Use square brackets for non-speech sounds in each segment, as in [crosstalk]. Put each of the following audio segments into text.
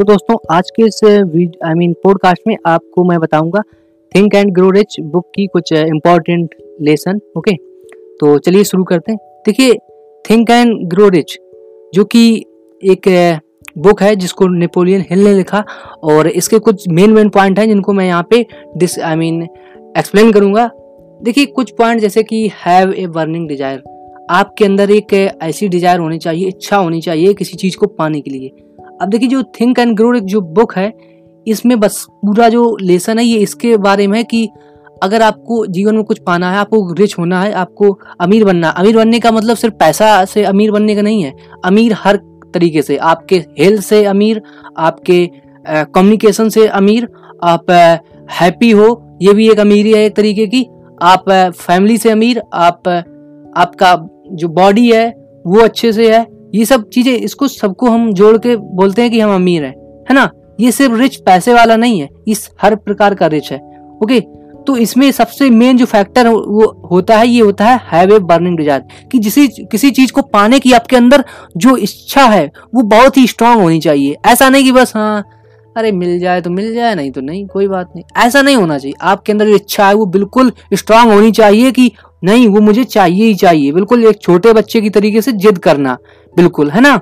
तो दोस्तों, आज के इस आई मीन पॉडकास्ट में आपको मैं बताऊँगा think and grow rich book की कुछ इम्पोर्टेंट लेसन ओके तो चलिए शुरू करते हैं। देखिए थिंक एंड ग्रो रिच जो कि एक बुक है, जिसको नेपोलियन हिल ने लिखा, और इसके कुछ मेन मेन पॉइंट हैं, जिनको मैं यहाँ पे डिस आई मीन एक्सप्लेन करूँगा। देखिए, कुछ पॉइंट जैसे कि हैव ए बर्निंग डिज़ायर आपके अंदर एक ऐसी डिज़ायर होनी चाहिए, इच्छा होनी चाहिए किसी चीज़ को पाने के लिए। अब देखिए जो थिंक एंड ग्रो जो बुक है, इसमें बस पूरा जो लेसन है, ये इसके बारे में है कि अगर आपको जीवन में कुछ पाना है, आपको रिच होना है, आपको अमीर बनना अमीर बनने का मतलब सिर्फ़ पैसा से अमीर बनने का नहीं है। अमीर हर तरीके से, आपके हेल्थ से अमीर, आपके कम्युनिकेशन से अमीर, आप हैप्पी हो, ये भी एक अमीरी है एक तरीके की। आप फैमिली से अमीर, आप आपका जो बॉडी है, वो अच्छे से है। ये सब चीज़ें, इसको सबको हम जोड़ के बोलते हैं कि हम अमीर हैं, है ना? ये सिर्फ़ रिच पैसे वाला नहीं है, इस हर प्रकार का रिच है, ओके? तो इसमें सबसे मेन जो फैक्टर वो होता है, ये होता है हैव बर्निंग डिज़ायर कि जिसी, किसी चीज़ को पाने की आपके अंदर जो इच्छा है, वो बहुत ही स्ट्रांग होनी चाहिए। ऐसा नहीं कि बस हाँ अरे मिल जाए तो मिल जाए, नहीं तो नहीं, कोई बात नहीं। ऐसा नहीं होना चाहिए। आपके अंदर जो इच्छा है, वो बिल्कुल स्ट्रांग होनी चाहिए कि नहीं, वो मुझे चाहिए ही चाहिए। बिल्कुल एक छोटे बच्चे की तरीके से जिद करना। बिल्कुल, है ना?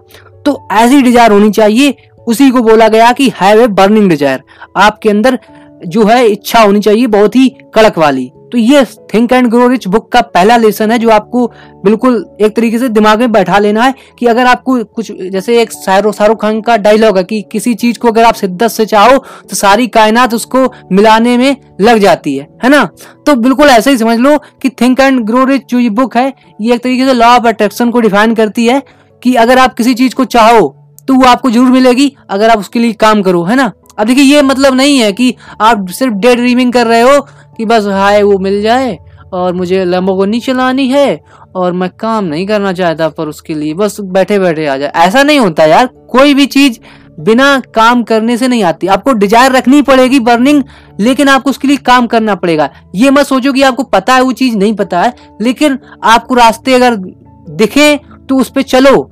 तो ऐसी डिज़ायर होनी चाहिए, उसी को बोला गया कि हैव ए बर्निंग डिज़ायर। आपके अंदर जो है इच्छा होनी चाहिए, बहुत ही कड़क वाली। तो ये think and grow rich book का पहला लेसन है जो आपको बिल्कुल एक तरीके से दिमाग में बैठा लेना है कि अगर आपको कुछ, जैसे एक शाहरुख खान का डायलॉग है कि किसी चीज़ को अगर आप शिद्दत से चाहो तो सारी कायनात उसको मिलाने में लग जाती है है ना? तो बिल्कुल ऐसे ही समझ लो कि थिंक एंड ग्रो रिच जो ये बुक है, ये एक तरीके से लॉ ऑफ़ अट्रैक्शन को डिफाइन करती है कि अगर आप किसी चीज़ को चाहो तो वो आपको ज़रूर मिलेगी अगर आप उसके लिए काम करो, है ना? अब देखिए, ये मतलब नहीं है कि आप सिर्फ़ डे ड्रीमिंग कर रहे हो कि बस हाय वो मिल जाए और मुझे नहीं चलानी है और मैं काम नहीं करना चाहता पर उसके लिए बस बैठे बैठे आ जाए। ऐसा नहीं होता यार। कोई भी चीज़ बिना काम करने से नहीं आती। आपको डिज़ायर रखनी पड़ेगी बर्निंग लेकिन आपको उसके लिए काम करना पड़ेगा। ये मत सोचो कि आपको पता है वो चीज़ नहीं पता है, लेकिन आपको रास्ते अगर दिखे तो उस पर चलो,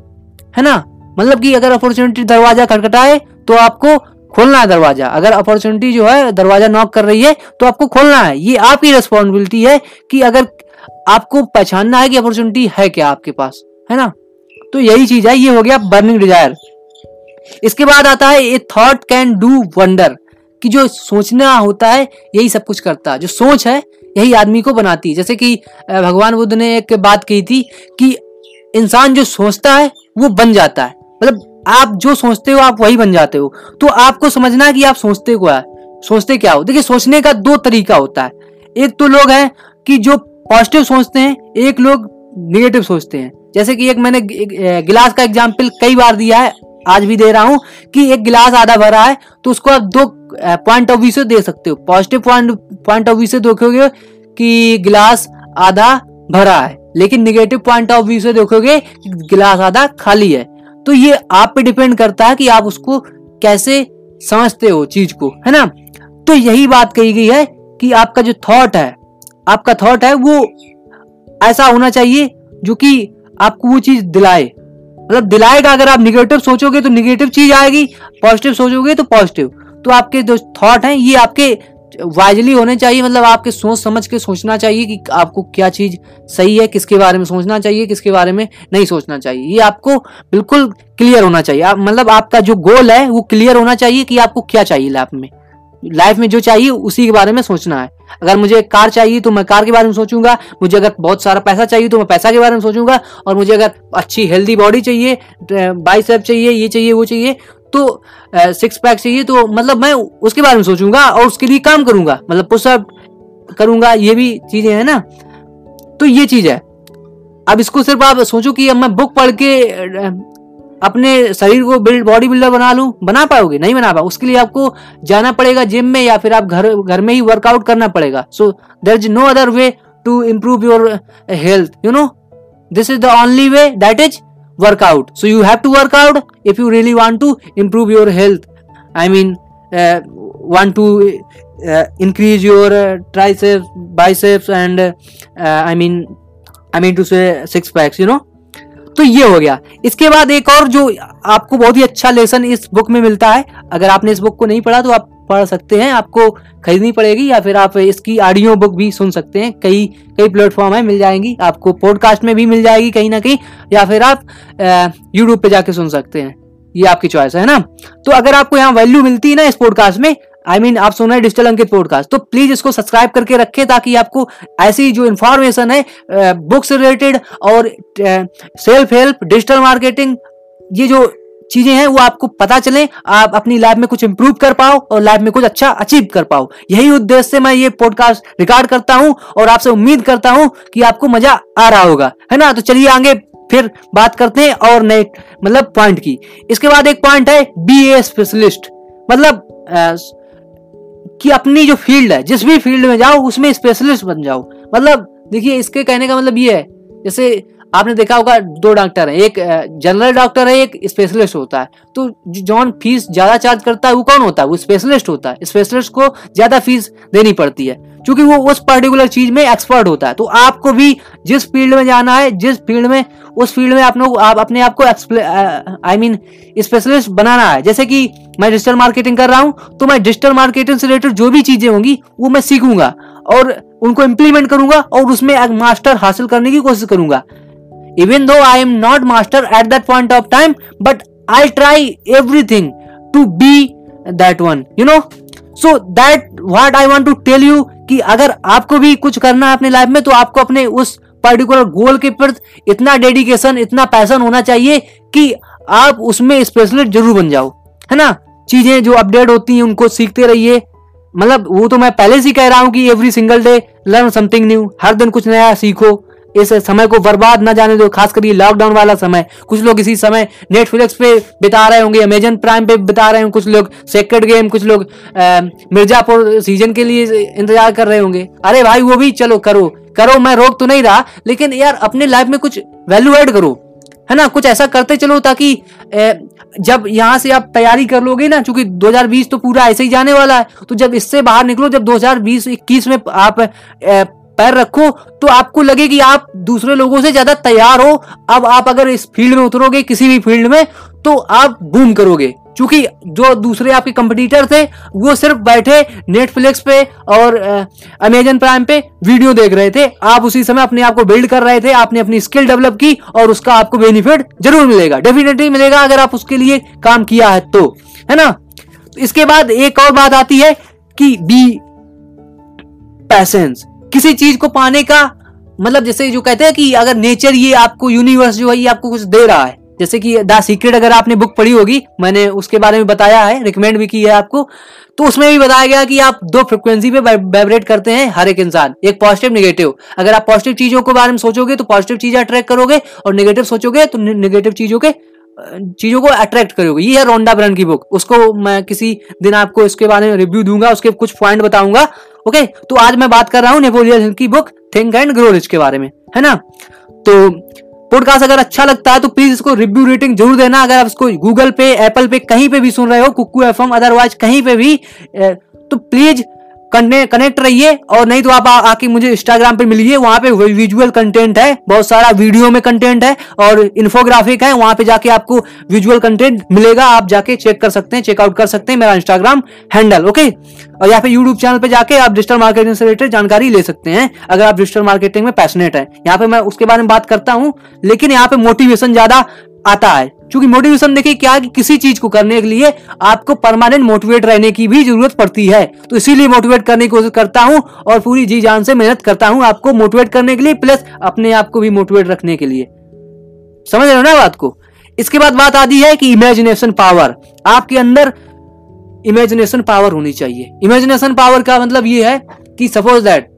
है ना? मतलब कि अगर अपॉर्चुनिटी दरवाज़ा खटखटाए तो आपको खोलना है दरवाज़ा। अगर अपॉर्चुनिटी जो है, दरवाज़ा नॉक कर रही है तो आपको खोलना है। ये आपकी रिस्पॉन्सिबिलिटी है कि अगर आपको पहचानना है कि अपॉर्चुनिटी है क्या आपके पास, है ना? तो यही चीज़ है, ये हो गया बर्निंग डिज़ायर इसके बाद आता है a thought can do wonder कि जो सोचना होता है, यही सब कुछ करता है। जो सोच है, यही आदमी को बनाती है। जैसे कि भगवान बुद्ध ने एक बात कही थी कि इंसान जो सोचता है, वो बन जाता है। मतलब आप जो सोचते हो, आप वही बन जाते हो। तो आपको समझना है कि आप सोचते क्या सोचते क्या हो? देखिए, सोचने का दो तरीका होता है। एक तो लोग हैं कि जो पॉजिटिव सोचते हैं, एक लोग निगेटिव सोचते हैं। जैसे कि एक मैंने गिलास का एग्ज़ाम्पल कई बार दिया है, आज भी दे रहा हूँ कि एक गिलास आधा भरा है तो उसको आप दो पॉइंट ऑफ़ व्यू से दे सकते हो। Positive point point of view से देखोगे कि गिलास आधा भरा है, लेकिन निगेटिव पॉइंट ऑफ़ व्यू से देखोगे गिलास आधा खाली है। तो ये आप पे डिपेंड करता है कि आप उसको कैसे समझते हो चीज़ को, है ना? तो यही बात कही गई है कि आपका जो थॉट है, आपका थॉट है वो ऐसा होना चाहिए जो कि आपको वो चीज़ दिलाए। मतलब दिलाएगा अगर आप निगेटिव सोचोगे तो निगेटिव चीज़ आएगी पॉजिटिव सोचोगे तो पॉजिटिव तो आपके जो थॉट हैं, ये आपके वाइजली होने चाहिए मतलब आपके सोच समझ के सोचना चाहिए कि आपको क्या चीज़ सही है, किसके बारे में सोचना चाहिए, किसके बारे में नहीं सोचना चाहिए। ये आपको बिल्कुल क्लियर होना चाहिए। आप मतलब आपका जो गोल है, वो क्लियर होना चाहिए कि आपको क्या चाहिए लाइफ में। लाइफ में जो चाहिए, उसी के बारे में सोचना है। अगर मुझे कार चाहिए तो मैं कार के बारे में सोचूँगा। मुझे अगर बहुत सारा पैसा चाहिए तो मैं पैसा के बारे में सोचूँगा। और मुझे अगर अच्छी हेल्दी बॉडी चाहिए बाइसेप चाहिए, ये चाहिए, वो चाहिए तो सिक्स पैक चाहिए तो मतलब मैं उसके बारे में सोचूँगा और उसके लिए काम करूँगा। मतलब पुशअप करूँगा, ये भी चीज़ें है ना। तो ये चीज़ है। अब इसको सिर्फ़ आप सोचो कि अब मैं बुक पढ़ के अपने शरीर को बिल्ड बॉडी बिल्डर बना लूँ, बना पाओगे? नहीं बना पाओ उसके लिए आपको जाना पड़ेगा जिम में या फिर आप घर घर में ही वर्कआउट करना पड़ेगा। So there is no other way to improve your health you know this is the only way that is workout so you have to work out if you really want to improve your health i mean uh, want to uh, increase your uh, triceps biceps and uh, i mean i mean to say six packs you know तो ये हो गया इसके बाद एक और जो आपको बहुत ही अच्छा लेसन इस बुक में मिलता है अगर आपने इस बुक को नहीं पढ़ा तो आप पढ़ सकते हैं आपको खरीदनी पड़ेगी या फिर आप इसकी ऑडियो बुक भी सुन सकते हैं। कई कई प्लेटफॉर्म है मिल जाएँगी। आपको पॉडकास्ट में भी मिल जाएगी कहीं ना कहीं या फिर आप यूट्यूब पे जाके सुन सकते हैं। ये आपकी चॉइस है ना? तो अगर आपको यहाँ वैल्यू मिलती है ना इस पॉडकास्ट में आई I मीन mean, आप सुन रहे डिजिटल अंकित पॉडकास्ट तो प्लीज़ इसको सब्सक्राइब करके रखें ताकि आपको ऐसी जो इन्फॉर्मेशन है बुक्स रिलेटेड और सेल्फ हेल्प डिजिटल मार्केटिंग ये जो चीज़ें हैं, वो आपको पता चले, आप अपनी लाइफ में कुछ इंप्रूव कर पाओ और लाइफ में कुछ अच्छा अचीव कर पाओ। यही उद्देश्य से मैं ये पॉडकास्ट रिकॉर्ड करता हूँ और आपसे उम्मीद करता हूँ कि आपको मज़ा आ रहा होगा, है ना? तो चलिए आगे फिर बात करते हैं और नए मतलब पॉइंट की। इसके बाद एक पॉइंट है बी ए स्पेशलिस्ट मतलब कि अपनी जो फ़ील्ड है, जिस भी फ़ील्ड में जाओ, उसमें स्पेशलिस्ट बन जाओ। मतलब देखिए, इसके कहने का मतलब ये है, जैसे आपने देखा होगा दो डॉक्टर हैं। एक जनरल डॉक्टर है, एक स्पेशलिस्ट होता है। तो जॉन फ़ीस ज़्यादा चार्ज करता है, वो कौन होता है? वो स्पेशलिस्ट होता है। स्पेशलिस्ट को ज़्यादा फ़ीस देनी पड़ती है। क्योंकि वो उस पर्टिकुलर चीज़ में एक्सपर्ट होता है। तो आपको भी जिस फ़ील्ड में जाना है, जिस फ़ील्ड में, उस फ़ील्ड में अपने आप अपने आप को आई मीन स्पेशलिस्ट बनाना है। जैसे कि मैं डिजिटल मार्केटिंग कर रहा हूँ तो मैं डिजिटल मार्केटिंग से रिलेटेड जो भी चीज़ें होंगी, वो मैं सीखूँगा और उनको इम्प्लीमेंट करूँगा और उसमें एक मास्टर हासिल करने की कोशिश करूँगा। Even though I am not master at that point of time, but I'll try everything to be that one, you know. So that what I want to tell you कि अगर आपको भी कुछ करना है अपने लाइफ में तो आपको अपने उस पर्टिकुलर गोल के प्रति इतना डेडिकेशन इतना पैसन होना चाहिए कि आप उसमें स्पेशलिस्ट ज़रूर बन जाओ है ना? चीज़ें जो अपडेट होती हैं उनको सीखते रहिए। मतलब वो तो मैं पहले से कह रहा हूँ कि every single day learn something new हर दिन कुछ नया सीखो। इस समय को बर्बाद ना जाने दो खास कर ये लॉकडाउन वाला समय। कुछ लोग इसी समय नेटफ्लिक्स पे बिता रहे होंगे अमेजन प्राइम पे बिता रहे होंगे कुछ लोग सेक्रेट गेम कुछ लोग मिर्जापुर सीज़न के लिए इंतज़ार कर रहे होंगे। अरे भाई वो भी चलो करो। करो मैं रोक तो नहीं रहा लेकिन यार अपने लाइफ में कुछ वैल्यू एड करो। है ना? कुछ ऐसा करते चलो ताकि ए, जब यहाँ से आप तैयारी कर लोगे ना क्योंकि 2020 तो पूरा ऐसे ही जाने वाला है तो जब इससे बाहर निकलो जब 2020-21 में आप पैर रखो तो आपको लगे कि आप दूसरे लोगों से ज़्यादा तैयार हो। अब आप अगर इस फ़ील्ड में उतरोगे, किसी भी फ़ील्ड में तो आप बूम करोगे। क्योंकि जो दूसरे आपके कंपटीटर थे वो सिर्फ़ बैठे नेटफ्लिक्स पे और अमेजन प्राइम पे वीडियो देख रहे थे। आप उसी समय अपने आप को बिल्ड कर रहे थे, आपने अपनी स्किल डेवलप की और उसका आपको बेनिफिट ज़रूर मिलेगा। डेफिनेटली मिलेगा अगर आप उसके लिए काम किया है तो है ना? इसके बाद एक और बात आती है कि बी पैसेंस किसी चीज़ को पाने का मतलब जैसे जो कहते हैं कि अगर नेचर ये आपको यूनिवर्स जो है, ये आपको कुछ दे रहा है। जैसे कि द सीक्रेट अगर आपने बुक पढ़ी होगी, मैंने उसके बारे में बताया है रिकमेंड भी की है आपको तो उसमें भी बताया गया कि आप दो फ्रिक्वेंसी पे वाइब्रेट करते हैं हर एक इंसान, एक पॉजिटिव नेगेटिव अगर आप पॉजिटिव चीज़ों के बारे में सोचोगे तो पॉजिटिव चीज़ें अट्रैक्ट करोगे, और नेगेटिव सोचोगे तो नेगेटिव चीज़ों के चीज़ों को अट्रैक्ट करोगे। ये है रोंडा ब्रन की बुक उसको मैं किसी दिन आपको इसके बारे में रिव्यू दूँगा, उसके कुछ पॉइंट बताऊँगा ओके तो आज मैं बात कर रहा हूँ नेपोलियन हिल की book think and grow rich के बारे में, है ना? तो पॉडकास्ट अगर अच्छा लगता है तो प्लीज़ इसको रिव्यू रेटिंग ज़रूर देना। अगर आप इसको गूगल पे एप्पल पे कहीं पे भी सुन रहे हो, कुकू एफएम अदरवाइज़ कहीं पे भी तो प्लीज़ कनेक्ट रहिए और नहीं तो आप आके मुझे इंस्टाग्राम पे मिलिए, वहाँ पे विजुअल कंटेंट है, बहुत सारा वीडियो में कंटेंट है और इन्फोग्राफिक है, वहाँ पे जाके आपको विजुअल कंटेंट मिलेगा, आप जाके चेक कर सकते हैं चेकआउट कर सकते हैं मेरा इंस्टाग्राम हैंडल ओके और यहाँ पे यूट्यूब चैनल पे जाके आप डिजिटल मार्केटिंग से रिलेटेड जानकारी ले सकते हैं, अगर आप डिजिटल मार्केटिंग में पैशनेट है। यहाँ पे मैं उसके बारे में बात करता हूँ, लेकिन यहाँ पे मोटिवेशन ज़्यादा आता है। क्योंकि मोटिवेशन देखिए क्या कि किसी चीज़ को करने के लिए आपको परमानेंट मोटिवेट रहने की भी ज़रूरत पड़ती है। तो इसीलिए मोटिवेट करने की कोशिश करता हूँ और पूरी जी जान से मेहनत करता हूँ आपको मोटिवेट करने के लिए प्लस अपने आप को भी मोटिवेट रखने के लिए। समझ रहे हो ना बात को? इसके बाद बात आती है कि इमेजिनेशन पावर आपके अंदर इमेजिनेशन पावर होनी चाहिए। इमेजिनेशन पावर का मतलब ये है कि सपोज़ दैट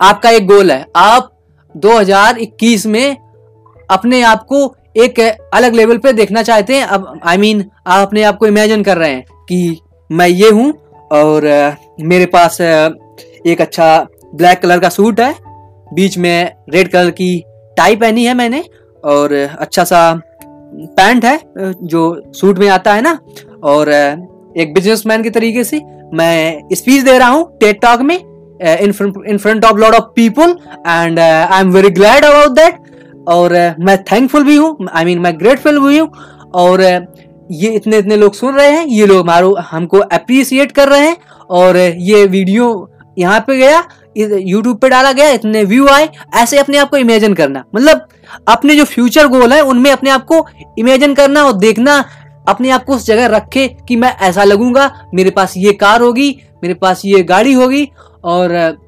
आपका एक गोल है। आप 2021 में अपने आप को एक अलग लेवल पे देखना चाहते हैं। अब आई I मीन mean, आप अपने आप को इमेजिन कर रहे हैं कि मैं ये हूँ और मेरे पास एक अच्छा ब्लैक कलर का सूट है। बीच में रेड कलर की टाई पहनी है मैंने और अच्छा सा पैंट है जो सूट में आता है ना। और एक बिजनेसमैन के तरीके से मैं स्पीच दे रहा हूँ टेट टॉक में in front of lot of people and I am very glad about that और मैं थैंकफुल भी हूँ आई मीन मैं ग्रेटफुल भी हूँ, और ये इतने इतने लोग सुन रहे हैं, ये लोग हमारो हमको अप्रिसिएट कर रहे हैं, और ये वीडियो यहाँ पे गया यूट्यूब पे डाला गया, इतने व्यू आए, ऐसे अपने आप को इमेजिन करना। मतलब अपने जो फ्यूचर गोल है, उनमें अपने आप को इमेजिन करना और देखना, अपने आप को उस जगह रखे कि मैं ऐसा लगूँगा, मेरे पास ये कार होगी, मेरे पास ये गाड़ी होगी, और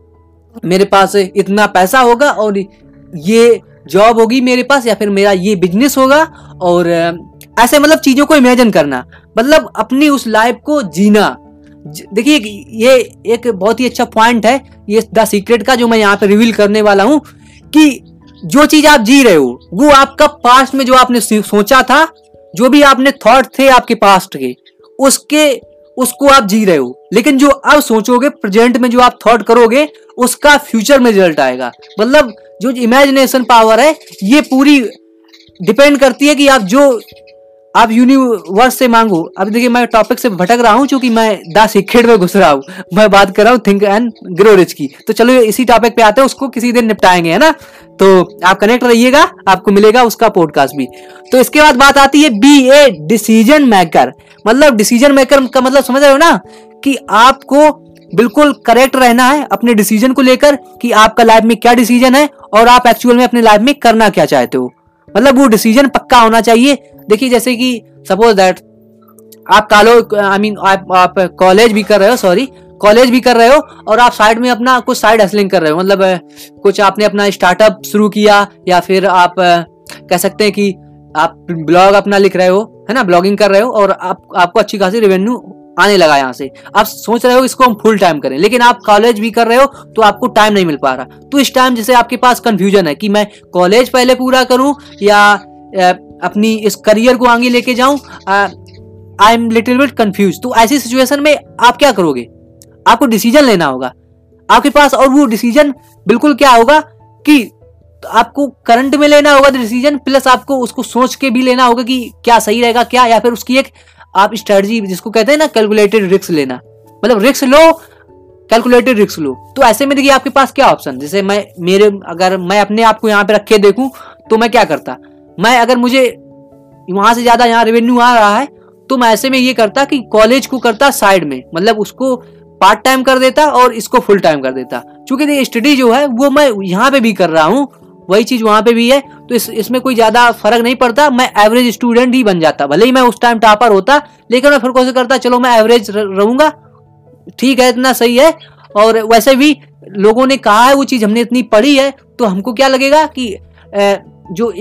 मेरे पास इतना पैसा होगा, और ये जॉब होगी मेरे पास या फिर मेरा ये बिज़नेस होगा और ऐसे मतलब चीज़ों को इमेजिन करना। मतलब अपनी उस लाइफ को जीना। देखिए ये एक बहुत ही अच्छा पॉइंट है, ये द सीक्रेट का जो मैं यहाँ पे रिवील करने वाला हूँ कि जो चीज़ आप जी रहे हो, वो आपका पास्ट में जो आपने सोचा था, जो भी आपने थॉट थे आपके पास्ट के, उसके उसको आप जी रहे हो। लेकिन जो अब सोचोगे प्रेजेंट में जो आप थॉट करोगे, उसका फ्यूचर में रिज़ल्ट आएगा। मतलब जो इमेजिनेशन पावर है, ये पूरी डिपेंड करती है कि आप जो आप यूनिवर्स से मांगो। अब देखिए, मैं टॉपिक से भटक रहा हूँ क्योंकि मैं दा सिखेड़ में घुस रहा हूँ। मैं बात कर रहा हूँ थिंक एंड ग्रो रिच की। तो चलो इसी टॉपिक पे आते हैं, उसको किसी दिन निपटाएँगे, है ना? तो आप कनेक्ट रहिएगा, आपको मिलेगा उसका पॉडकास्ट भी। तो इसके बाद बात आती है बी ए डिसीज़न मेकर मतलब डिसीज़न मेकर का मतलब समझ रहे हो ना? कि आपको बिल्कुल करेक्ट रहना है अपने डिसीज़न को लेकर, कि आपका लाइफ में क्या डिसीज़न है, और आप एक्चुअल में अपने लाइफ में करना क्या चाहते हो। मतलब वो डिसीज़न पक्का होना चाहिए। देखिए, जैसे कि सपोज़ दैट आप कालो आई मीन आप आप कॉलेज भी कर रहे हो सॉरी कॉलेज भी कर रहे हो और आप साइड में अपना कुछ साइड हसलिंग कर रहे हो। मतलब कुछ आपने अपना स्टार्टअप शुरू किया या फिर आप, कह सकते हैं कि आप ब्लॉग अपना लिख रहे हो, है ना? ब्लॉगिंग कर रहे हो और आप, आपको अच्छी खासी रेवेन्यू आने लगा यहाँ से। आप सोच रहे हो इसको हम फुल टाइम करें, लेकिन आप कॉलेज भी कर रहे हो तो आपको टाइम नहीं मिल पा रहा। तो इस टाइम जैसे आपके पास कंफ्यूजन है कि मैं कॉलेज पहले पूरा करूँ या अपनी इस करियर को आगे लेके जाऊँ I am little bit confuse तो ऐसी सिचुएशन में आप क्या करोगे? आपको डिसीज़न लेना होगा। आपके पास और वो डिसीज़न बिल्कुल क्या होगा कि तो आपको करंट में लेना होगा डिसीज़न प्लस आपको उसको सोच के भी लेना होगा कि क्या सही रहेगा, क्या, या फिर उसकी एक आप स्ट्रेटजी जिसको कहते हैं ना कैलकुलेटेड रिक्स लेना। मतलब रिक्स लो कैलकुलेटेड रिक्स लो। तो ऐसे में देखिए आपके पास क्या ऑप्शन जैसे मैं, मेरे, अगर मैं अपने आप को यहाँ पे रखे देखूँ तो मैं क्या करता? मैं अगर मुझे वहाँ से ज़्यादा यहाँ रेवेन्यू आ रहा है तो मैं ऐसे में ये करता कि कॉलेज को करता साइड में। मतलब उसको पार्ट टाइम कर देता और इसको फुल टाइम कर देता। क्योंकि स्टडी जो है, वो मैं यहाँ पे भी कर रहा हूँ वही चीज़ वहाँ पे भी है तो इस, इसमें कोई ज़्यादा फ़र्क नहीं पड़ता, मैं एवरेज स्टूडेंट ही बन जाता, भले ही मैं उस टाइम टॉपर होता, लेकिन मैं फिर कोशिश करता, चलो मैं एवरेज रहूँगा, ठीक है, इतना सही है, और वैसे भी लोगों ने कहा है, वो चीज़ हमने इतनी पढ़ी है तो हमको क्या लगेगा कि जो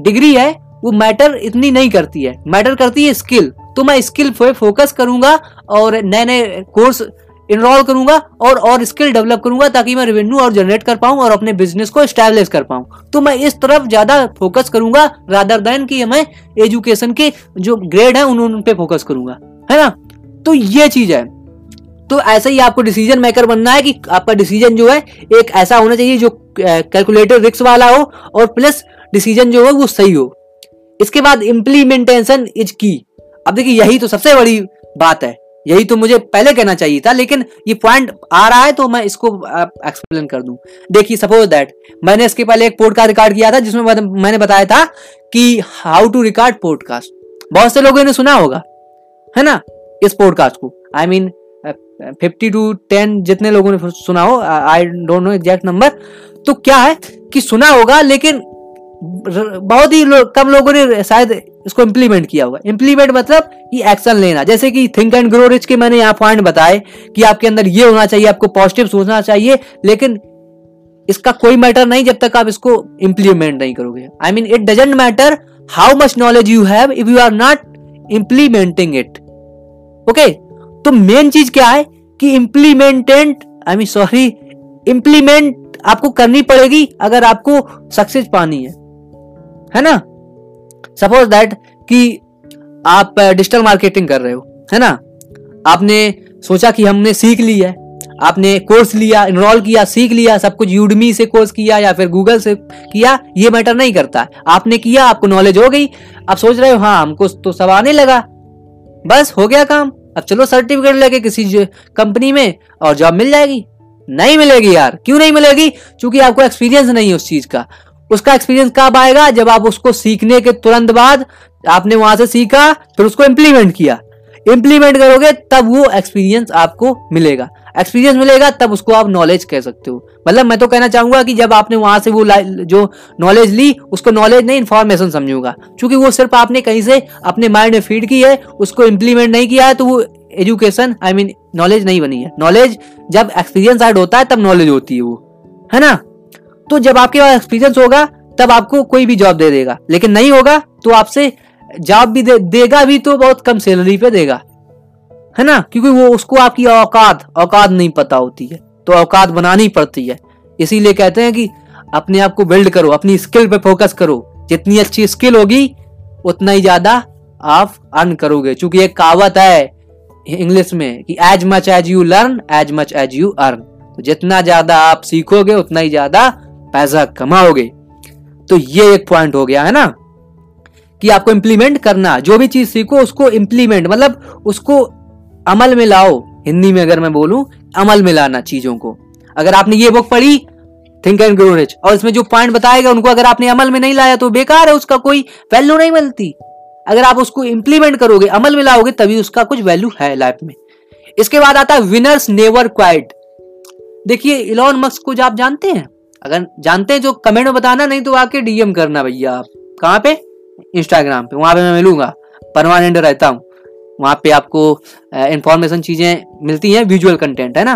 डिग्री है, वो मैटर इतनी नहीं करती है मैटर करती है स्किल तो मैं स्किल पे फोकस करूँगा, और नए नए कोर्स इनरोल करूँगा और और स्किल डेवलप करूँगा ताकि मैं रेवेन्यू और जनरेट कर पाऊँ और अपने बिज़नेस को स्टैब्लिश कर पाऊँ। तो मैं इस तरफ़ ज़्यादा फोकस करूँगा रादर देन कि मैं एजुकेशन के जो ग्रेड है उन, पे फोकस करूँगा। है ना? तो ये चीज़ है। तो ऐसा ही आपको डिसीज़न मेकर बनना है कि आपका डिसीज़न जो है एक ऐसा होना चाहिए जो कैलकुलेटर रिक्स वाला हो और प्लस डिसीज़न जो है वो सही हो। इसके बाद इम्प्लीमेंटेशन इज़ की अब देखिए यही तो सबसे बड़ी बात है। यही तो मुझे पहले कहना चाहिए था, लेकिन ये पॉइंट आ रहा है तो मैं इसको एक्सप्लेन कर दूँ। देखिए सपोज़ दैट मैंने इसके पहले एक पॉडकास्ट रिकॉर्ड किया था, जिसमें मैंने बताया था कि हाउ टू रिकॉर्ड पॉडकास्ट बहुत से लोगों ने सुना होगा, है ना, इस पॉडकास्ट को। I mean fifty two ten जितने लोगों ने सुना हो I don't know exact number तो क्या है कि सुना होगा, लेकिन बहुत ही लो, कम लोगों ने शायद इसको इम्प्लीमेंट किया होगा। इम्प्लीमेंट मतलब कि एक्शन लेना। जैसे कि थिंक एंड ग्रो रिच के मैंने यहाँ पॉइंट बताए कि आपके अंदर ये होना चाहिए आपको पॉजिटिव सोचना चाहिए लेकिन इसका कोई मैटर नहीं जब तक आप इसको इम्प्लीमेंट नहीं करोगे। I mean it doesn't matter how much knowledge you have if you are not implementing it okay तो मेन चीज़ क्या है? कि implement I mean sorry implement आपको करनी पड़ेगी अगर आपको सक्सेस पानी है। है ना? सपोज़ दैट कि आप डिजिटल मार्केटिंग कर रहे हो, है ना? आपने सोचा कि हमने सीख लिया है, आपने कोर्स लिया इनरोल किया, सीख लिया, सब कुछ यूडमी से कोर्स किया या फिर गूगल से किया, ये मैटर नहीं करता। आपने किया, आपको नॉलेज हो गई, आप सोच रहे हो हाँ हमको तो सब आने लगा। बस, हो गया काम। अब चलो सर्टिफिकेट लेके किसी कंपनी में और जॉब मिल जाएगी। नहीं मिलेगी यार। क्यों नहीं मिलेगी? क्योंकि आपको एक्सपीरियंस नहीं है उस चीज़ का। उसका एक्सपीरियंस कब आएगा? जब आप उसको सीखने के तुरंत बाद आपने वहाँ से सीखा, फिर उसको इम्प्लीमेंट किया। इम्प्लीमेंट करोगे, तब वो एक्सपीरियंस आपको मिलेगा। एक्सपीरियंस मिलेगा, तब उसको आप नॉलेज कह सकते हो। मतलब मैं तो कहना चाहूँगा कि जब आपने वहाँ से वो जो नॉलेज ली, उसको नॉलेज नहीं इन्फॉर्मेशन समझूँगा। क्योंकि वो सिर्फ़ आपने कहीं से अपने माइंड में फ़ीड की है, उसको इम्प्लीमेंट नहीं किया है तो वो एजुकेशन आई मीन नॉलेज नहीं बनी है। नॉलेज जब एक्सपीरियंस ऐड होता है, तब नॉलेज होती है वो। है ना? तो जब आपके पास एक्सपीरियंस होगा तब आपको कोई भी जॉब दे देगा। लेकिन नहीं होगा तो आपसे जॉब भी दे, देगा भी तो बहुत कम सैलरी पे देगा। है ना? क्योंकि वो उसको आपकी औकात औकात नहीं पता होती है। तो औकात बनानी पड़ती है। इसीलिए कहते हैं कि अपने आप को बिल्ड करो अपनी स्किल पे फोकस करो। जितनी अच्छी स्किल होगी उतना ही ज़्यादा आप अर्न करोगे। क्योंकि एक कहावत है इंग्लिश में कि as much as you learn as much as you earn जितना ज़्यादा आप सीखोगे उतना ही ज़्यादा पैसा कमाओगे। तो ये एक पॉइंट हो गया, है ना? कि आपको इंप्लीमेंट करना, जो भी चीज़ सीखो, उसको इंप्लीमेंट मतलब उसको अमल में लाओ। हिंदी में अगर मैं बोलूँ, अमल में लाना चीज़ों को। अगर आपने ये बुक पढ़ी थिंक एंड ग्रो रिच और इसमें जो पॉइंट बताएगा, उनको अगर आपने अमल में नहीं लाया तो बेकार है, उसका कोई वैल्यू नहीं मिलती। अगर आप उसको इंप्लीमेंट करोगे, अमल में लाओगे, तभी उसका कुछ वैल्यू है लाइफ में। इसके बाद आता है विनर्स नेवर क्वाइट देखिए इलॉन मस्क को जो आप जानते हैं अगर जानते हैं जो कमेंट में बताना, नहीं तो आके डीएम करना भैया आप। कहाँ पे? इंस्टाग्राम पे, वहाँ पे मैं मिलूँगा। परमानेंट रहता हूँ। वहाँ पे आपको इंफॉर्मेशन चीज़ें मिलती हैं विजुअल कंटेंट है ना?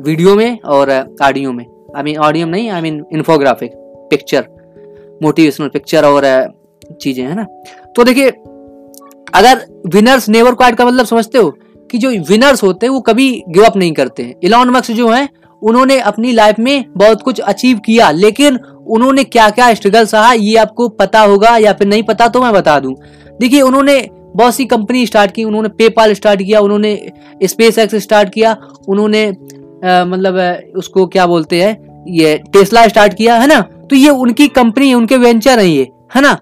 वीडियो में और ऑडियो में। आई मीन ऑडियो नहीं I mean infographic picture motivational picture और चीज़ें, है ना? तो देखिए, अगर विनर्स नेवर क्वाइट का मतलब समझते हो कि जो विनर्स होते हैं, वो कभी गिव अप नहीं करते हैं। इलॉन मक्स जो है उन्होंने अपनी लाइफ में बहुत कुछ अचीव किया, लेकिन उन्होंने क्या क्या स्ट्रगल सहा, ये आपको पता होगा या फिर नहीं पता तो मैं बता दूँ। देखिए, उन्होंने बहुत सी कंपनी स्टार्ट की, उन्होंने पेपाल स्टार्ट किया, उन्होंने स्पेस एक्स स्टार्ट किया, उन्होंने मतलब उसको क्या बोलते हैं, ये टेस्ला स्टार्ट किया, है ना? तो ये उनकी कंपनी उनके वेंचर है ये, है ना?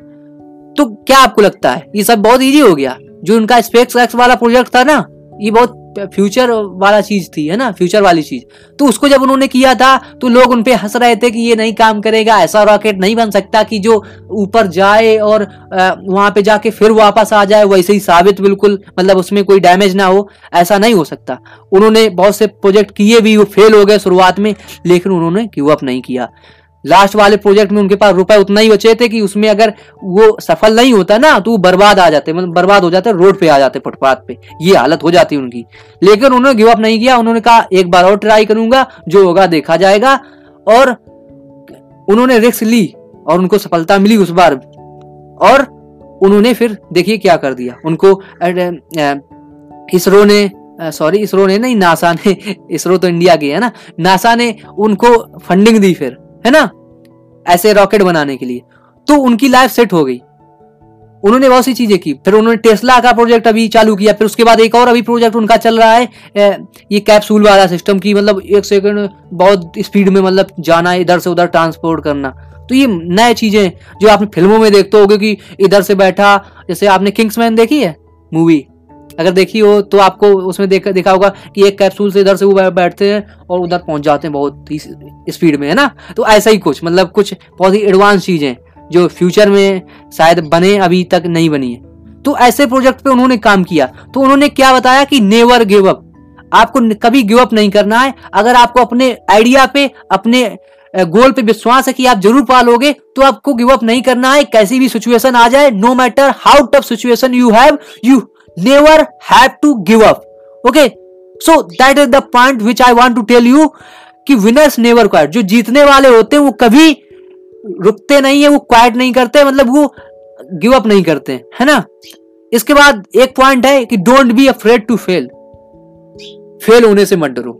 तो क्या आपको लगता है, ये सब बहुत इजी हो गया? जो उनका स्पेस एक्स वाला प्रोजेक्ट था ना, ये बहुत फ्यूचर वाला चीज़ थी, है ना? फ्यूचर वाली चीज़। तो उसको जब उन्होंने किया था तो लोग उनपे हंस रहे थे कि ये नहीं काम करेगा, ऐसा रॉकेट नहीं बन सकता कि जो ऊपर जाए और वहाँ पे जाके फिर वापस आ जाए, वैसे ही साबित बिल्कुल मतलब उसमें कोई डैमेज ना हो, ऐसा नहीं हो सकता। उन्होंने बहुत से प्रोजेक्ट किए भी, वो फेल हो गए शुरुआत में, लेकिन उन्होंने गिव अप नहीं किया। लास्ट वाले प्रोजेक्ट में उनके पास रुपए उतना ही बचे थे कि उसमें अगर वो सफल नहीं होता ना तो वो बर्बाद आ जाते मतलब बर्बाद हो जाते, रोड पे आ जाते फुटपाथ पे। ये हालत हो जाती उनकी। लेकिन उन्होंने गिव अप नहीं किया, उन्होंने कहा, एक बार और ट्राई करूँगा, जो होगा देखा जाएगा। और उन्होंने रिस्क ली, और उनको सफलता मिली उस बार। और उन्होंने फिर देखिए क्या कर दिया। उनको इसरो ने सॉरी इसरो ने नहीं, नासा ने, [laughs] इसरो तो इंडिया की है ना, नासा ने उनको फंडिंग दी फिर। है ना? ऐसे रॉकेट बनाने के लिए। तो उनकी लाइफ सेट हो गई। उन्होंने बहुत सी चीज़ें की। फिर उन्होंने टेस्ला का प्रोजेक्ट अभी चालू किया। फिर उसके बाद एक और अभी प्रोजेक्ट उनका चल रहा है ये कैप्सूल वाला सिस्टम की मतलब एक सेकंड बहुत स्पीड में मतलब जाना, इधर से उधर ट्रांसपोर्ट करना। तो ये नए चीज़ें जो आपने फ़िल्मों में देखते हो कि इधर से बैठा, जैसे आपने किंग्समैन देखी है? मूवी अगर देखी हो तो आपको उसमें देखा देखा होगा कि एक कैप्सूल से इधर से वो बैठते हैं और उधर पहुँच जाते हैं बहुत ही स्पीड में, है ना? तो ऐसा ही कुछ मतलब कुछ बहुत ही एडवांस चीज़ें जो फ्यूचर में शायद बने, अभी तक नहीं बनी है। तो ऐसे प्रोजेक्ट पे उन्होंने काम किया। तो उन्होंने क्या बताया कि नेवर गिव अप आपको कभी गिव अप नहीं करना है। अगर आपको अपने आइडिया पे, अपने गोल पे विश्वास है कि आप ज़रूर पालोगे तो आपको गिव अप नहीं करना है। कैसी भी सिचुएशन आ जाए no matter how tough situation you have you never have to give up. Okay? So, that is the point which i want to tell you कि विनर्स नेवर क्वाइट जो जीतने वाले होते हैं, वो कभी रुकते नहीं है, वो क्वाइट नहीं करते मतलब वो गिव अप नहीं करते, है ना? इसके बाद एक पॉइंट है कि don't be afraid to fail fail होने से मत डरो।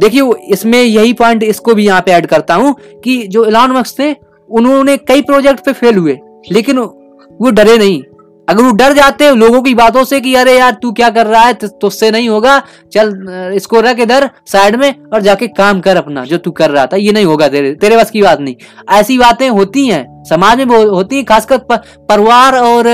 देखिए इसमें यही पॉइंट इसको भी यहाँ पे ऐड करता हूँ कि जो इलान मक्स थे, उन्होंने कई प्रोजेक्ट पे फेल हुए, लेकिन वो डरे नहीं। अगर वो डर जाते हैं लोगों की बातों से कि, अरे यार, तू क्या कर रहा है? तुझसे नहीं होगा। चल, इसको रख इधर, साइड में, और जाके काम कर अपना, जो तू कर रहा था। ये नहीं होगा तेरे तेरे बस की बात नहीं। ऐसी बातें होती हैं। समाज में होती है, खासकर परिवार और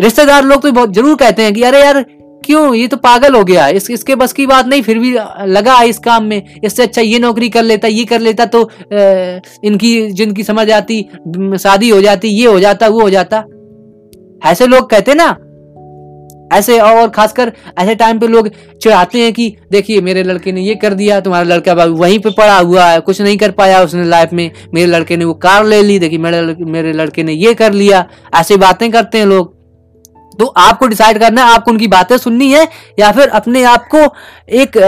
रिश्तेदार लोग तो बहुत ज़रूर कहते हैं कि, अरे यार, क्यों? ये तो पागल हो गया। इस, इसके बस की बात नहीं, फिर भी लगा इस काम में। इससे अच्छा ये नौकरी कर लेता, ये कर लेता तो इनकी, जिनकी समझ आती शादी हो जाती, ये हो जाता, वो हो जाता। ऐसे लोग कहते ना, ऐसे और खासकर ऐसे टाइम पे लोग चिढ़ाते हैं कि, देखिए, मेरे लड़के ने ये कर दिया, तुम्हारा लड़का वहीं पे पड़ा हुआ है, कुछ नहीं कर पाया उसने लाइफ में, मेरे लड़के ने वो कार ले ली, देखिए, मेरे मेरे लड़के ने ये कर लिया। ऐसी बातें करते हैं लोग। तो आपको डिसाइड करना है, आपको उनकी बातें सुननी है, या फिर अपने आप को एक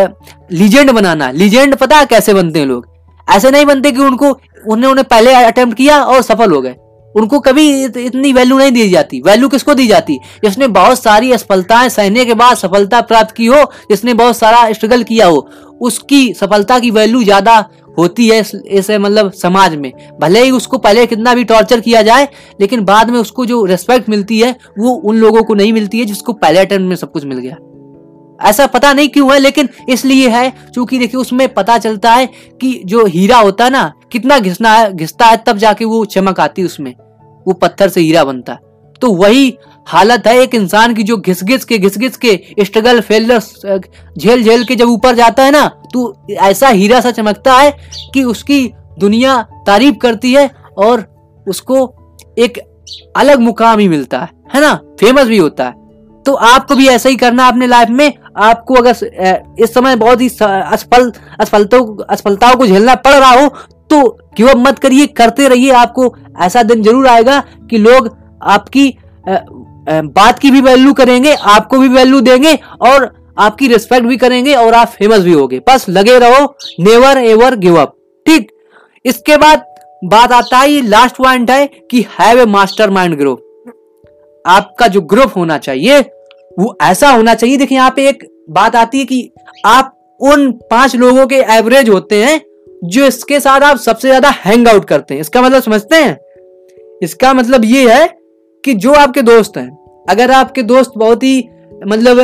लीजेंड बनाना लीजेंड पता है कैसे बनते हैं लोग? ऐसे नहीं बनते कि उनको, उन्होंने पहले अटेम्प्ट किया और सफल हो गए। उनको कभी इतनी वैल्यू नहीं दी जाती। वैल्यू किसको दी जाती? जिसने बहुत सारी असफलताएँ सहने के बाद सफलता प्राप्त की हो, जिसने बहुत सारा स्ट्रगल किया हो, उसकी सफलता की वैल्यू ज़्यादा होती है ऐसे मतलब समाज में। भले ही उसको पहले कितना भी टॉर्चर किया जाए, लेकिन बाद में उसको जो रिस्पेक्ट मिलती है, वो उन लोगों को नहीं मिलती है जिसको पहले अटेम्प्ट में सब कुछ मिल गया। ऐसा पता नहीं क्यों है, लेकिन इसलिए है, क्योंकि देखिए उसमें पता चलता है कि जो हीरा होता है ना, कितना घिसना है घिसता है, तब जाके वो चमक आती है उसमें। वो पत्थर से हीरा बनता है। तो वही हालत है एक इंसान की जो घिस घिस के घिस घिस के स्ट्रगल, फेलियर झेल झेल के जब ऊपर जाता है ना तो ऐसा हीरा सा चमकता है कि उसकी दुनिया तारीफ़ करती है और उसको एक अलग मुकाम ही मिलता है है ना? फ़ेमस भी होता है। तो आपको भी ऐसा ही करना अपने लाइफ में। आपको अगर इस समय बहुत ही असफल असफलताओं को झेलना पड़ रहा हो तो अप मत करिए, करते रहिए आपको। ऐसा दिन ज़रूर आएगा कि लोग आपकी बात की भी वैल्यू करेंगे, आपको भी वैल्यू देंगे और आपकी रिस्पेक्ट भी करेंगे और आप फ़ेमस भी होगे। बस लगे रहो नेवर एवर गिव अप ठीक? इसके बाद बात आता है, ये लास्ट पॉइंट है कि have a master mind group आपका जो ग्रुप होना चाहिए, वो ऐसा होना चाहिए। देखिए, यहाँ पे एक बात आती है कि आप उन पाँच लोगों के एवरेज होते हैं जो इसके साथ आप सबसे ज़्यादा हैंग आउट करते हैं। इसका मतलब समझते हैं? इसका मतलब ये है कि जो आपके दोस्त हैं, अगर आपके दोस्त बहुत ही मतलब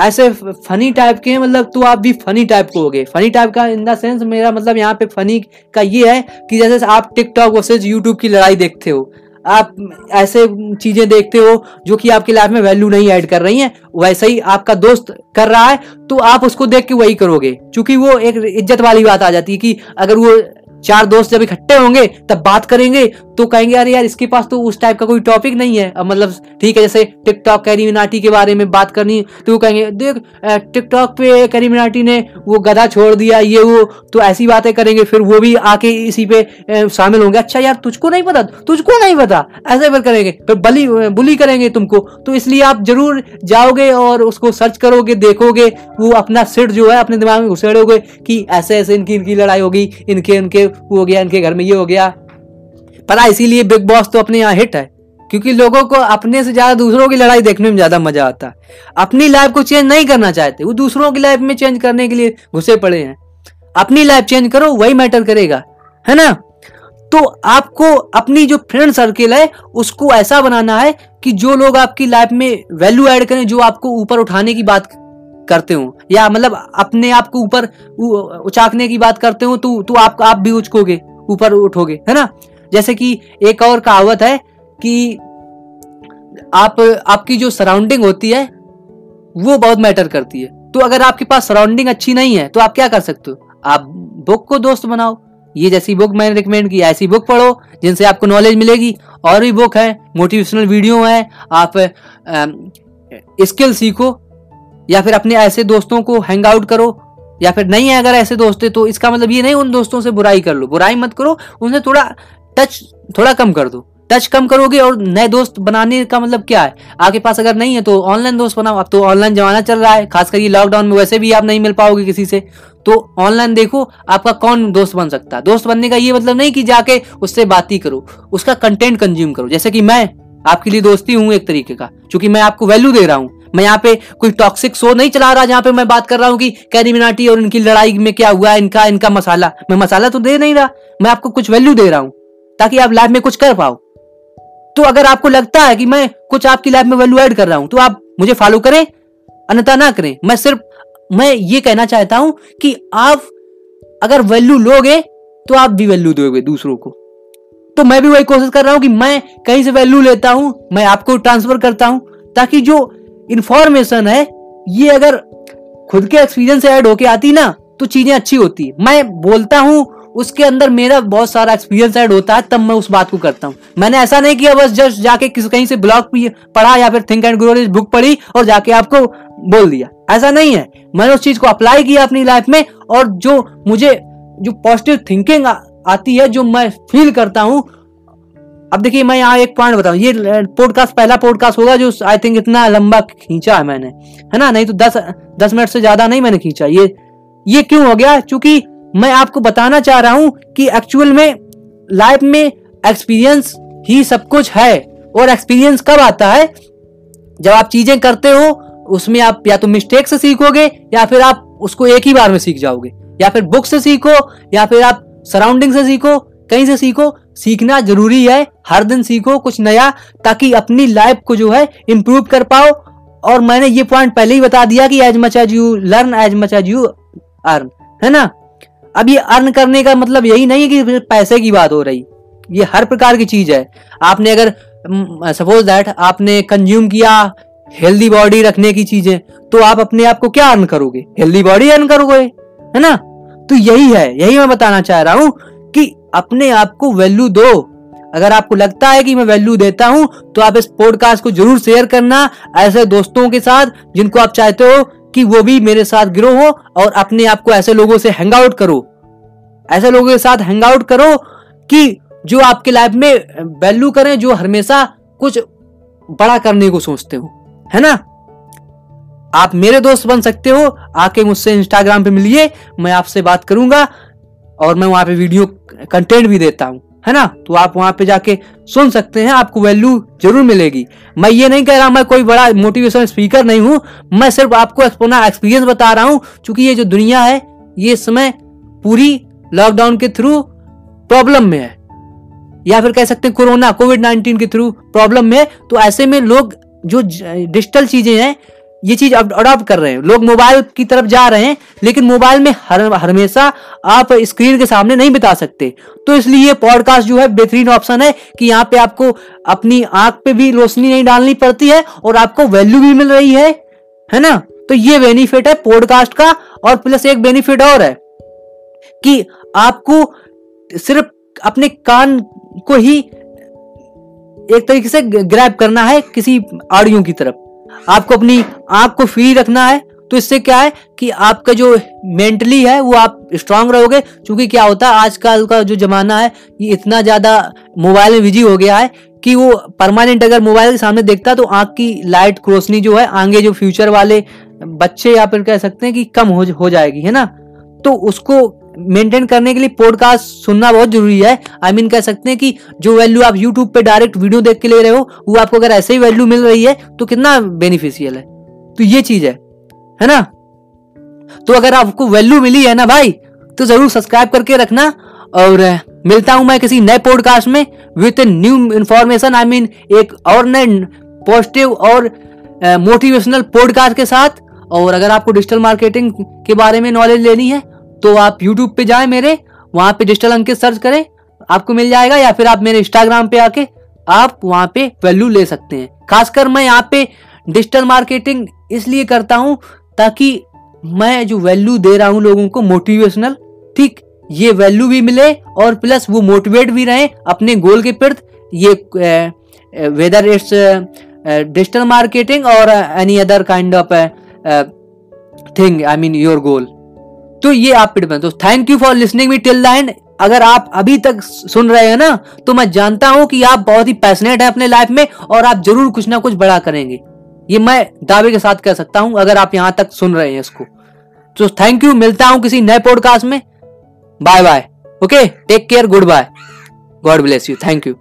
ऐसे फनी टाइप के हैं मतलब तो आप भी फनी टाइप को हो गए फनी टाइप का इन द सेंस मेरा मतलब यहाँ पे फनी का ये है कि जैसे आप टिकटॉक वर्सेज यूट्यूब की लड़ाई देखते हो। आप ऐसे चीज़ें देखते हो जो कि आपकी लाइफ में वैल्यू नहीं ऐड कर रही हैं, वैसे ही आपका दोस्त कर रहा है तो आप उसको देख के वही करोगे। क्योंकि वो एक इज़्ज़त वाली बात आ जाती है कि अगर वो चार दोस्त जब इकट्ठे होंगे, तब बात करेंगे तो कहेंगे, अरे यार, इसके पास तो उस टाइप का कोई टॉपिक नहीं है। अब मतलब ठीक है, जैसे टिकटॉक कैरी मिनाटी के बारे में बात करनी तो वो कहेंगे, देख टिकटॉक पे कैरी मिनाटी ने वो गधा छोड़ दिया, ये, वो। तो ऐसी बातें करेंगे, फिर वो भी आके इसी पे शामिल होंगे। अच्छा यार, तुझको नहीं पता, तुझको नहीं पता। ऐसे फिर करेंगे, फिर बली बुली करेंगे तुमको। तो इसलिए आप ज़रूर जाओगे और उसको सर्च करोगे, देखोगे, वो अपना सिट जो है, अपने दिमाग में घुसेड़ोगे कि ऐसे ऐसे इनकी इनकी लड़ाई होगी, इनके इनके वो हो गया, इनके घर में ये हो गया। पता इसीलिए बिग बॉस तो अपने यहाँ हिट है, क्योंकि लोगों को अपने से ज़्यादा दूसरों की लड़ाई देखने में ज़्यादा मज़ा आता है। अपनी लाइफ को चेंज नहीं करना चाहते, वो दूसरों की लाइफ में चेंज करने के लिए घुसे पड़े हैं। अपनी लाइफ चेंज करो, वही मैटर करेगा, है ना? तो आपको अपनी जो फ्रेंड सर्किल है, उसको ऐसा बनाना है कि जो लोग आपकी लाइफ में वैल्यू ऐड करें, जो आपको ऊपर उठाने की बात करते हो। या मतलब अपने आप को ऊपर उचाकने की बात करते हो तो तो आप आप भी उचकोगे, ऊपर उठोगे, है ना? जैसे कि एक और कहावत है कि आप, आपकी जो सराउंडिंग होती है, वो बहुत मैटर करती है। तो अगर आपके पास सराउंडिंग अच्छी नहीं है तो आप क्या कर सकते हो? आप बुक को दोस्त बनाओ। ये जैसी बुक मैंने रिकमेंड की, ऐसी बुक पढ़ो, जिनसे आपको नॉलेज मिलेगी। और भी बुक है मोटिवेशनल वीडियो है, आप स्किल सीखो या फिर अपने ऐसे दोस्तों को हैंग आउट करो, या फिर नहीं है अगर ऐसे दोस्त है तो इसका मतलब ये नहीं उन दोस्तों से बुराई कर लो। बुराई मत करो, उनसे थोड़ा टच थोड़ा कम कर दो। टच कम करोगे और नए दोस्त बनाने का मतलब क्या है? आपके पास अगर नहीं है तो ऑनलाइन दोस्त बनाओ। अब तो ऑनलाइन जमाना चल रहा है, खासकर ये लॉकडाउन में वैसे भी आप नहीं मिल पाओगे किसी से। तो ऑनलाइन देखो, आपका कौन दोस्त बन सकता है? दोस्त बनने का ये मतलब नहीं कि जाके उससे बात ही करो, उसका कंटेंट कंज्यूम करो। जैसे कि मैं आपके लिए दोस्ती हूँ एक तरीके का क्योंकि मैं आपको वैल्यू दे रहा हूँ। मैं यहाँ पे कोई टॉक्सिक शो नहीं चला रहा जहाँ पे मैं बात कर रहा हूँ कि कैरी मिनाटी और इनकी लड़ाई में क्या हुआ इनका इनका मसाला। मैं मसाला तो दे नहीं रहा। मैं आपको कुछ वैल्यू दे रहा हूँ, ताकि आप लाइफ में कुछ कर पाओ। तो अगर आपको लगता है कि मैं कुछ आपकी लाइफ में वैल्यू ऐड कर रहा हूँ तो आप मुझे फॉलो करें, अन्यथा ना करें। मैं सिर्फ़, मैं ये कहना चाहता हूँ कि आप अगर वैल्यू लोगे तो आप भी वैल्यू दोगे दूसरों को। तो मैं भी वही कोशिश कर रहा हूँ कि मैं कहीं से वैल्यू लेता हूँ, मैं आपको ट्रांसफ़र करता हूँ, ताकि जो इंफॉर्मेशन है, ये अगर खुद के एक्सपीरियंस से ऐड होके आती ना तो चीज़ें अच्छी होती। मैं बोलता हूँ, उसके अंदर मेरा बहुत सारा एक्सपीरियंस ऐड होता है, तब मैं उस बात को करता हूँ। मैंने ऐसा नहीं किया, बस जस्ट जाके किसी, कहीं से ब्लॉग पढ़ा या फिर थिंक एंड ग्रो बुक पढ़ी और जाके आपको बोल दिया। ऐसा नहीं है। मैंने उस चीज़ को अप्लाई किया अपनी लाइफ में और जो मुझे, जो पॉजिटिव थिंकिंग आती है, जो मैं फील करता हूँ अब देखिए, मैं यहाँ एक पॉइंट बताऊँ। ये पॉडकास्ट पहला पॉडकास्ट होगा जो आई थिंक इतना लंबा खींचा है मैंने, है ना? नहीं तो दस दस मिनट से ज़्यादा नहीं मैंने खींचा। ये ये क्यों हो गया? क्योंकि मैं आपको बताना चाह रहा हूँ कि एक्चुअल में लाइफ में एक्सपीरियंस ही सब कुछ है। और एक्सपीरियंस कब आता है? जब आप चीज़ें करते हो, उसमें आप या तो मिस्टेक से सीखोगे, या फिर आप उसको एक ही बार में सीख जाओगे। या फिर बुक से सीखो, या फिर आप सराउंडिंग से सीखो, कहीं से सीखो सीखना ज़रूरी है। हर दिन सीखो कुछ नया ताकि अपनी लाइफ को जो है इम्प्रूव कर पाओ। और मैंने ये पॉइंट पहले ही बता दिया कि as much as you learn as much as you earn है ना? अब ये अर्न करने का मतलब यही नहीं है कि पैसे की बात हो रही। ये हर प्रकार की चीज़ है। आपने अगर सपोज़ दैट आपने कंज्यूम किया हेल्दी बॉडी रखने की चीज़ें तो आप अपने आप को क्या अर्न करोगे? हेल्दी बॉडी अर्न करोगे, है ना? तो यही है। यही मैं बताना चाह रहा हूँ अपने आप को वैल्यू दो। अगर आपको लगता है कि मैं वैल्यू देता हूँ तो आप इस पॉडकास्ट को ज़रूर शेयर करना ऐसे दोस्तों के साथ जिनको आप चाहते हो कि वो भी मेरे साथ ग्रो हो और अपने आप को ऐसे लोगों से हैंग आउट करो। ऐसे लोगों के साथ हैंग आउट करो कि जो आपके लाइफ में वैल्यू करें, जो हमेशा कुछ बड़ा करने को सोचते हो। है ना? आप मेरे दोस्त बन सकते हो, आके मुझसे इंस्टाग्राम पे मिलिए, मैं आपसे बात करूँगा और मैं वहाँ पे वीडियो कंटेंट भी देता हूँ, है ना? तो आप वहाँ पे जाके सुन सकते हैं, आपको वैल्यू ज़रूर मिलेगी। मैं ये नहीं कह रहा मैं कोई बड़ा मोटिवेशनल स्पीकर नहीं हूँ, मैं सिर्फ़ आपको अपना एक्सपीरियंस बता रहा हूँ क्योंकि ये जो दुनिया है, ये समय पूरी लॉकडाउन के थ्रू प्रॉब्लम में है। या फिर कह सकते हैं कोरोना कोविड नाइनटीन के थ्रू प्रॉब्लम में तो ऐसे में लोग जो डिजिटल चीज़ें हैं ये चीज़ अब अडॉप्ट कर रहे हैं। लोग मोबाइल की तरफ़ जा रहे हैं, लेकिन मोबाइल में हर, हमेशा आप स्क्रीन के सामने नहीं बिता सकते। तो इसलिए पॉडकास्ट जो है बेहतरीन ऑप्शन है कि यहाँ पे आपको अपनी आँख पे भी रोशनी नहीं डालनी पड़ती है और आपको वैल्यू भी मिल रही है है ना? तो ये बेनिफिट है पॉडकास्ट का और प्लस एक बेनिफिट और है कि आपको सिर्फ़ अपने कान को ही एक तरीके से ग्रैब करना है किसी ऑडियो की तरफ़। आपको अपनी आँख को फ्री रखना है तो इससे क्या है कि आपका जो मेंटली है वो आप स्ट्रांग रहोगे। क्योंकि क्या होता है आजकल का जो जमाना है ये इतना ज़्यादा मोबाइल में बिज़ी हो गया है कि वो परमानेंट अगर मोबाइल के सामने देखता तो आँख की लाइट रोशनी जो है आगे जो फ्यूचर वाले बच्चे या फिर कह सकते हैं कि कम हो, हो जाएगी है ना? तो उसको मेंटेन करने के लिए पॉडकास्ट सुनना बहुत ज़रूरी है। आई I मीन mean, कह सकते हैं कि जो वैल्यू आप यूट्यूब पे डायरेक्ट वीडियो देख के ले रहे हो वो आपको अगर ऐसे ही वैल्यू मिल रही है तो कितना बेनिफिशियल है। तो ये चीज़ है। है ना? तो अगर आपको वैल्यू मिली है ना भाई तो ज़रूर सब्सक्राइब करके रखना। और मिलता हूँ मैं किसी नए पॉडकास्ट में with a new information I mean एक और नए पॉजिटिव और मोटिवेशनल पॉडकास्ट के साथ। और अगर आपको डिजिटल मार्केटिंग के बारे में नॉलेज लेनी है तो आप यूट्यूब पे जाए मेरे, वहाँ पे डिजिटल अंकित सर्च करें, आपको मिल जाएगा या फिर आप मेरे इंस्टाग्राम पे आके आप वहाँ पे वैल्यू ले सकते हैं। खासकर मैं यहाँ पे डिजिटल मार्केटिंग इसलिए करता हूँ ताकि मैं जो वैल्यू दे रहा हूँ लोगों को मोटिवेशनल ठीक, ये वैल्यू भी मिले और प्लस वो मोटिवेट भी रहे अपने गोल के प्रति। ये वेदर इट्स डिजिटल मार्केटिंग और any other kind of thing I mean your goal तो ये आप पे डिपेंड तो thank you for listening me till the end अगर आप अभी तक सुन रहे हैं ना तो मैं जानता हूँ कि आप बहुत ही पैशनेट हैं अपने लाइफ में और आप ज़रूर कुछ ना कुछ बड़ा करेंगे। ये मैं दावे के साथ कह सकता हूँ, अगर आप यहाँ तक सुन रहे हैं इसको। तो थैंक यू मिलता हूँ किसी नए पॉडकास्ट में। Bye bye okay take care good bye God bless you thank you